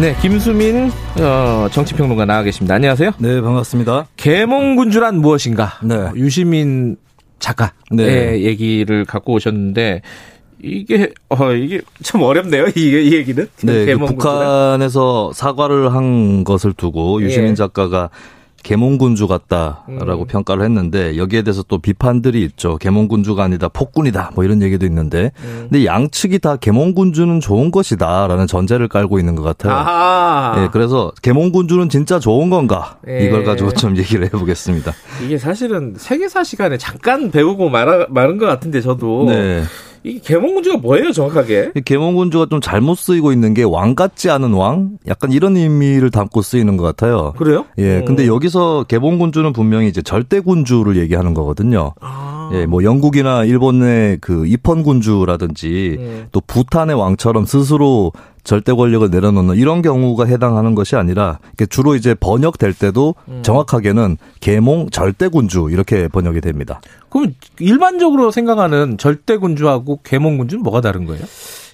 네, 김수민 어, 정치평론가 나와 계십니다. 안녕하세요. 네, 반갑습니다. 계몽군주란 무엇인가? 네. 유시민 작가의 네. 얘기를 갖고 오셨는데 이게 어 이게 참 어렵네요. 이게 이 얘기는. 네, 그. 북한에서 사과를 한 것을 두고 유시민 예. 작가가 계몽군주 같다라고 음. 평가를 했는데 여기에 대해서 또 비판들이 있죠. 계몽군주가 아니다 폭군이다 뭐 이런 얘기도 있는데 음. 근데 양측이 다 계몽군주는 좋은 것이다라는 전제를 깔고 있는 것 같아요. 아하. 예, 그래서 계몽군주는 진짜 좋은 건가 예. 이걸 가지고 좀 얘기를 해보겠습니다. 이게 사실은 세계사 시간에 잠깐 배우고 말 말은 것 같은데 저도 네. 이게 계몽군주가 뭐예요 정확하게? 이 계몽군주가 좀 잘못 쓰이고 있는 게 왕 같지 않은 왕? 약간 이런 의미를 담고 쓰이는 것 같아요. 그래요? 예, 근데 음. 여기서 개봉군주는 분명히 이제 절대군주를 얘기하는 거거든요. 아. 예, 뭐 영국이나 일본의 그 입헌군주라든지 음. 또 부탄의 왕처럼 스스로 절대 권력을 내려놓는 이런 경우가 해당하는 것이 아니라 주로 이제 번역될 때도 음. 정확하게는 계몽 절대군주 이렇게 번역이 됩니다. 그럼 일반적으로 생각하는 절대군주하고 계몽군주는 뭐가 다른 거예요?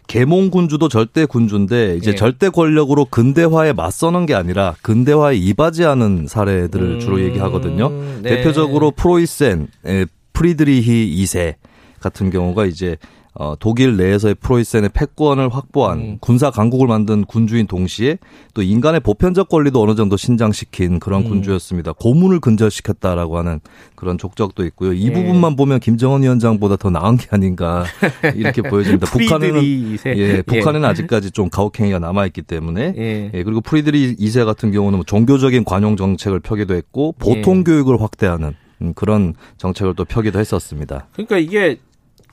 계몽군주도 절대 군주인데 이제 예. 절대 권력으로 근대화에 맞서는 게 아니라 근대화에 이바지하는 사례들을 음, 주로 얘기하거든요. 네. 대표적으로 프로이센, 에, 프리드리히 2세 같은 경우가 이제 어, 독일 내에서의 프로이센의 패권을 확보한 음. 군사 강국을 만든 군주인 동시에 또 인간의 보편적 권리도 어느 정도 신장시킨 그런 음. 군주였습니다. 고문을 근절시켰다라고 하는 그런 족적도 있고요. 이 예. 부분만 보면 김정은 위원장보다 더 나은 게 아닌가 이렇게 보여집니다. 북한에는 프리드리히 이세. 예, 북한에는 아직까지 좀 가혹행위가 남아 있기 때문에 예. 예, 그리고 프리드리히 2세 같은 경우는 뭐 종교적인 관용 정책을 펴기도 했고 보통 예. 교육을 확대하는 음, 그런 정책을 또 펴기도 했었습니다. 그러니까 이게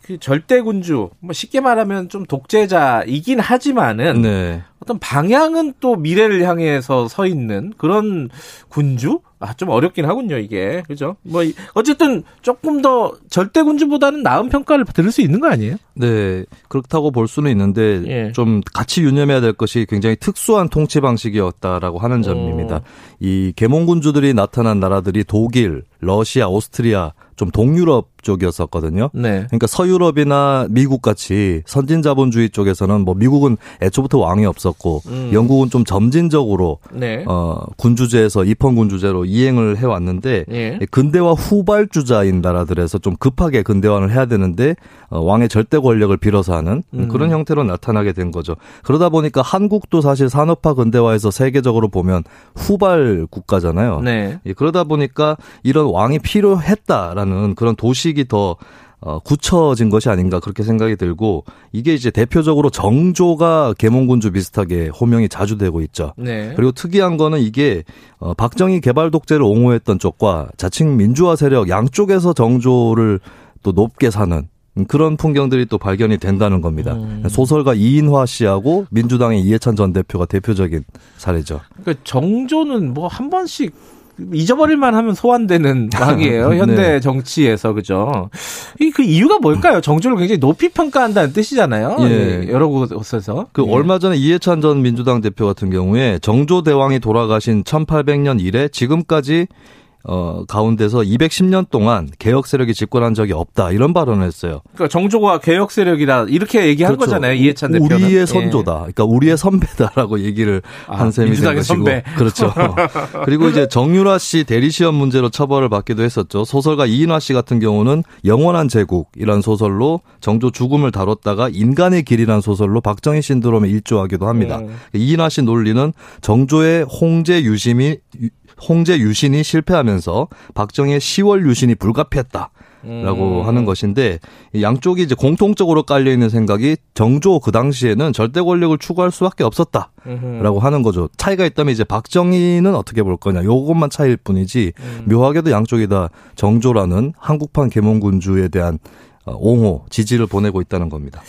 그 절대 군주, 뭐 쉽게 말하면 좀 독재자이긴 하지만은 네. 어떤 방향은 또 미래를 향해서 서 있는 그런 군주? 아, 좀 어렵긴 하군요, 이게. 그죠? 뭐, 이- 어쨌든 조금 더 절대 군주보다는 나은 평가를 들을 수 있는 거 아니에요? 네, 그렇다고 볼 수는 있는데 예. 좀 같이 유념해야 될 것이 굉장히 특수한 통치 방식이었다라고 하는 점입니다. 어. 이 계몽군주들이 나타난 나라들이 독일, 러시아, 오스트리아, 좀 동유럽 쪽이었었거든요. 네. 그러니까 서유럽이나 미국 같이 선진 자본주의 쪽에서는 뭐 미국은 애초부터 왕이 없었고 음. 영국은 좀 점진적으로 네. 어 군주제에서 입헌 군주제로 이행을 해 왔는데 예. 근대화 후발주자인 나라들에서 좀 급하게 근대화를 해야 되는데 어, 왕의 절대 권력을 빌어서 하는 음. 그런 형태로 나타나게 된 거죠. 그러다 보니까 한국도 사실 산업화 근대화에서 세계적으로 보면 후발 국가잖아요. 네. 예, 그러다 보니까 이런 왕이 필요했다라는 그런 도 식이 더 어, 굳혀진 것이 아닌가 그렇게 생각이 들고 이게 이제 대표적으로 정조가 계몽군주 비슷하게 호명이 자주 되고 있죠. 네. 그리고 특이한 거는 이게 어, 박정희 개발 독재를 옹호했던 쪽과 자칭 민주화 세력 양쪽에서 정조를 또 높게 사는 그런 풍경들이 또 발견이 된다는 겁니다. 음. 소설가 이인화 씨하고 민주당의 이해찬 전 대표가 대표적인 사례죠. 그러니까 정조는 뭐 한 번씩 잊어버릴만 하면 소환되는 왕이에요. 현대 네. 정치에서 그죠. 이 그 이유가 뭘까요? 정조를 굉장히 높이 평가한다는 뜻이잖아요. 예. 여러 곳에서. 그 예. 얼마 전에 이해찬 전 민주당 대표 같은 경우에 정조 대왕이 돌아가신 1800년 이래 지금까지 어 가운데서 210년 동안 개혁 세력이 집권한 적이 없다 이런 발언을 했어요. 그러니까 정조가 개혁 세력이라 이렇게 얘기한 그렇죠. 거잖아요. 이해찬 대표는. 우리의 예. 선조다. 그러니까 우리의 선배다라고 얘기를 아, 한 셈이 된 것이고. 선배. 그렇죠. 그리고 이제 정유라 씨 대리 시험 문제로 처벌을 받기도 했었죠. 소설가 이인화 씨 같은 경우는 영원한 제국이란 소설로 정조 죽음을 다뤘다가 인간의 길이란 소설로 박정희 신드롬에 일조하기도 합니다. 음. 이인화 씨 논리는 정조의 홍제 유심이 홍제 유신이 실패하면서 박정희의 10월 유신이 불가피했다. 라고 음. 하는 것인데 이 양쪽이 이제 공통적으로 깔려 있는 생각이 정조 그 당시에는 절대 권력을 추구할 수밖에 없었다라고 하는 거죠. 차이가 있다면 이제 박정희는 어떻게 볼 거냐. 요것만 차이일 뿐이지 음. 묘하게도 양쪽이 다 정조라는 한국판 계몽군주에 대한 어, 옹호, 지지를 보내고 있다는 겁니다.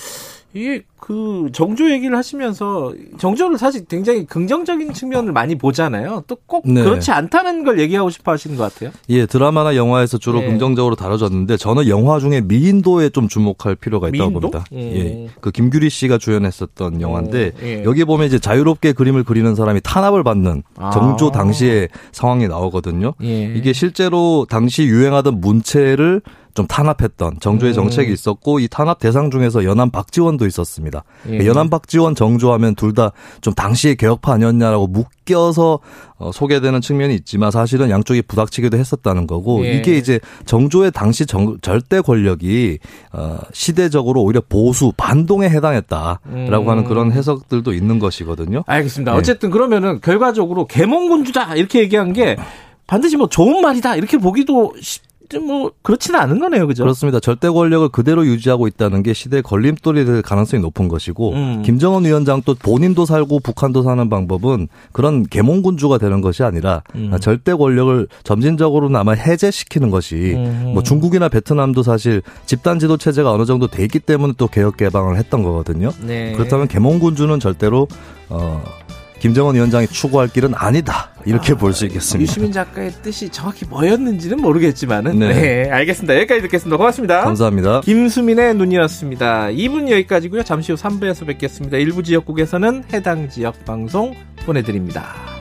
이게 그 정조 얘기를 하시면서 정조를 사실 굉장히 긍정적인 측면을 많이 보잖아요. 또꼭 네. 그렇지 않다는 걸 얘기하고 싶어 하시는 것 같아요. 예, 드라마나 영화에서 주로 네. 긍정적으로 다뤄졌는데 저는 영화 중에 미인도에 좀 주목할 필요가 있다고 미인도? 봅니다. 음. 예. 그 김규리 씨가 주연했었던 영화인데 어, 예. 여기 보면 이제 자유롭게 그림을 그리는 사람이 탄압을 받는 아. 정조 당시의 상황이 나오거든요. 예. 이게 실제로 당시 유행하던 문체를 좀 탄압했던 정조의 음. 정책이 있었고 이 탄압 대상 중에서 연안 박지원도 있었습니다. 예. 연안 박지원 정조하면 둘 다 좀 당시의 개혁파 아니었냐라고 묶여서 어, 소개되는 측면이 있지만 사실은 양쪽이 부닥치기도 했었다는 거고 예. 이게 이제 정조의 당시 정- 절대 권력이 어, 시대적으로 오히려 보수 반동에 해당했다라고 음. 하는 그런 해석들도 있는 것이거든요. 알겠습니다. 네. 어쨌든 그러면은 결과적으로 개몽군주다 이렇게 얘기한 게 반드시 뭐 좋은 말이다 이렇게 보기도 쉽- 뭐 그렇지는 않은 거네요, 그죠? 그렇습니다. 절대 권력을 그대로 유지하고 있다는 게 시대의 걸림돌이 될 가능성이 높은 것이고 음. 김정은 위원장 또 본인도 살고 북한도 사는 방법은 그런 계몽군주가 되는 것이 아니라 음. 절대 권력을 점진적으로나마 해제시키는 것이 음. 뭐 중국이나 베트남도 사실 집단 지도 체제가 어느 정도 돼 있기 때문에 또 개혁 개방을 했던 거거든요. 네. 그렇다면 계몽군주는 절대로 어 김정은 위원장이 추구할 길은 아니다. 이렇게 볼수 있겠습니다. 유시민 작가의 뜻이 정확히 뭐였는지는 모르겠지만은 네. 네. 알겠습니다. 여기까지 듣겠습니다. 고맙습니다. 감사합니다. 김수민의 눈이었습니다. 2분 여기까지고요. 잠시 후 3부에서 뵙겠습니다. 일부 지역국에서는 해당 지역 방송 보내드립니다.